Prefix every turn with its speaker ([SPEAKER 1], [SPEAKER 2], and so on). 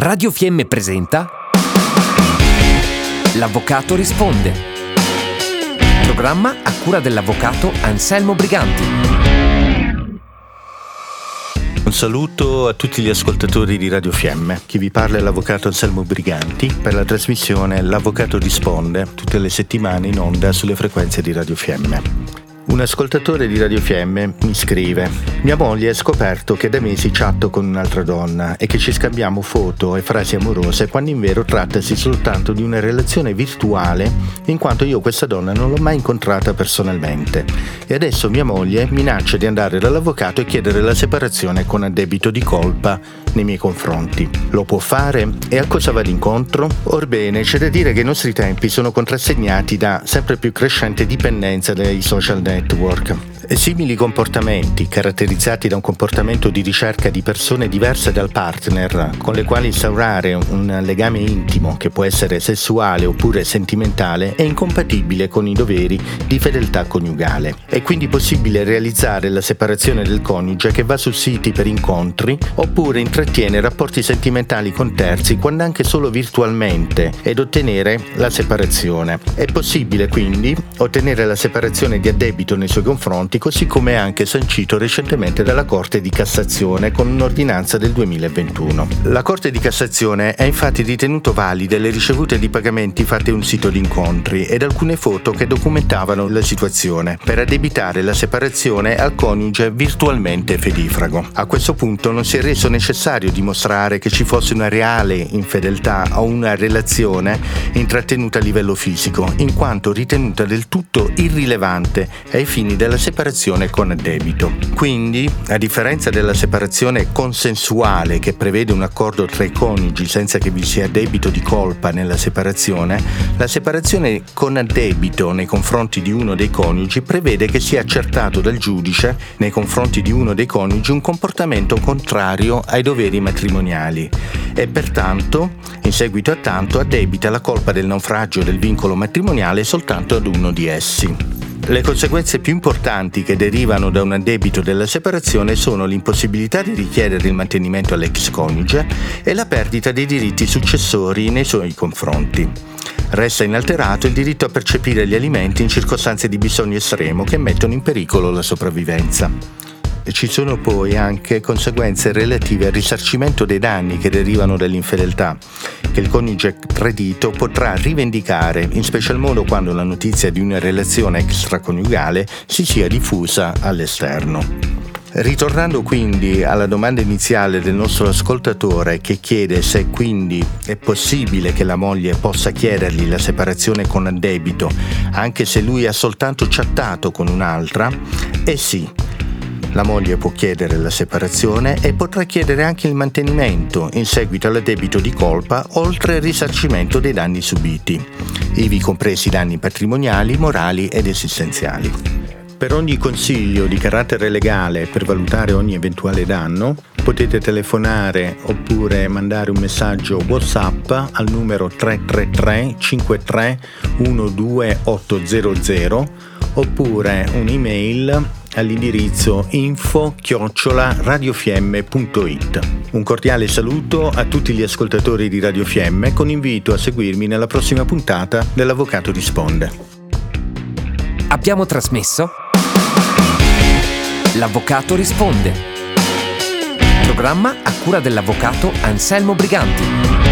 [SPEAKER 1] Radio Fiemme presenta L'Avvocato risponde. Programma a cura dell'avvocato Anselmo Briganti.
[SPEAKER 2] Un saluto a tutti gli ascoltatori di Radio Fiemme. Chi vi parla è l'avvocato Anselmo Briganti per la trasmissione L'Avvocato risponde tutte le settimane in onda sulle frequenze di Radio Fiemme. Un ascoltatore di Radio Fiemme mi scrive: Mia moglie ha scoperto che da mesi chatto con un'altra donna e che ci scambiamo foto e frasi amorose quando in vero trattasi soltanto di una relazione virtuale, in quanto io questa donna non l'ho mai incontrata personalmente. E adesso mia moglie minaccia di andare dall'avvocato e chiedere la separazione con addebito di colpa nei miei confronti. Lo può fare? E a cosa va d'incontro? Orbene, c'è da dire che i nostri tempi sono contrassegnati da sempre più crescente dipendenza dai social network. Simili comportamenti, caratterizzati da un comportamento di ricerca di persone diverse dal partner, con le quali instaurare un legame intimo che può essere sessuale oppure sentimentale, è incompatibile con i doveri di fedeltà coniugale. È quindi possibile realizzare la separazione del coniuge che va su siti per incontri oppure intrattiene rapporti sentimentali con terzi quando anche solo virtualmente ed ottenere la separazione. È possibile quindi ottenere la separazione di addebito nei suoi confronti così come anche sancito recentemente dalla Corte di Cassazione con un'ordinanza del 2021. La Corte di Cassazione ha infatti ritenuto valide le ricevute di pagamenti fatte un sito di incontri ed alcune foto che documentavano la situazione per addebitare la separazione al coniuge virtualmente fedifrago. A questo punto non si è reso necessario dimostrare che ci fosse una reale infedeltà o una relazione intrattenuta a livello fisico, in quanto ritenuta del tutto irrilevante ai fini della separazione separazione con debito. Quindi, a differenza della separazione consensuale che prevede un accordo tra i coniugi senza che vi sia debito di colpa nella separazione, la separazione con debito nei confronti di uno dei coniugi prevede che sia accertato dal giudice nei confronti di uno dei coniugi un comportamento contrario ai doveri matrimoniali e pertanto, in seguito a tanto, addebita la colpa del naufragio del vincolo matrimoniale soltanto ad uno di essi. Le conseguenze più importanti che derivano da un addebito della separazione sono l'impossibilità di richiedere il mantenimento all'ex coniuge e la perdita dei diritti successori nei suoi confronti. Resta inalterato il diritto a percepire gli alimenti in circostanze di bisogno estremo che mettono in pericolo la sopravvivenza. Ci sono poi anche conseguenze relative al risarcimento dei danni che derivano dall'infedeltà, che il coniuge tradito potrà rivendicare, in special modo quando la notizia di una relazione extraconiugale si sia diffusa all'esterno. Ritornando quindi alla domanda iniziale del nostro ascoltatore che chiede se quindi è possibile che la moglie possa chiedergli la separazione con addebito anche se lui ha soltanto chattato con un'altra, è sì, la moglie può chiedere la separazione e potrà chiedere anche il mantenimento in seguito all'addebito di colpa, oltre al risarcimento dei danni subiti, ivi compresi danni patrimoniali, morali ed esistenziali. Per ogni consiglio di carattere legale per valutare ogni eventuale danno, potete telefonare oppure mandare un messaggio WhatsApp al numero 333 53 12800 oppure un'email all'indirizzo info-radiofiemme.it. Un cordiale saluto a tutti gli ascoltatori di Radio Fiemme con invito a seguirmi nella prossima puntata dell'Avvocato Risponde.
[SPEAKER 1] Abbiamo trasmesso L'Avvocato Risponde. Programma a cura dell'avvocato Anselmo Briganti.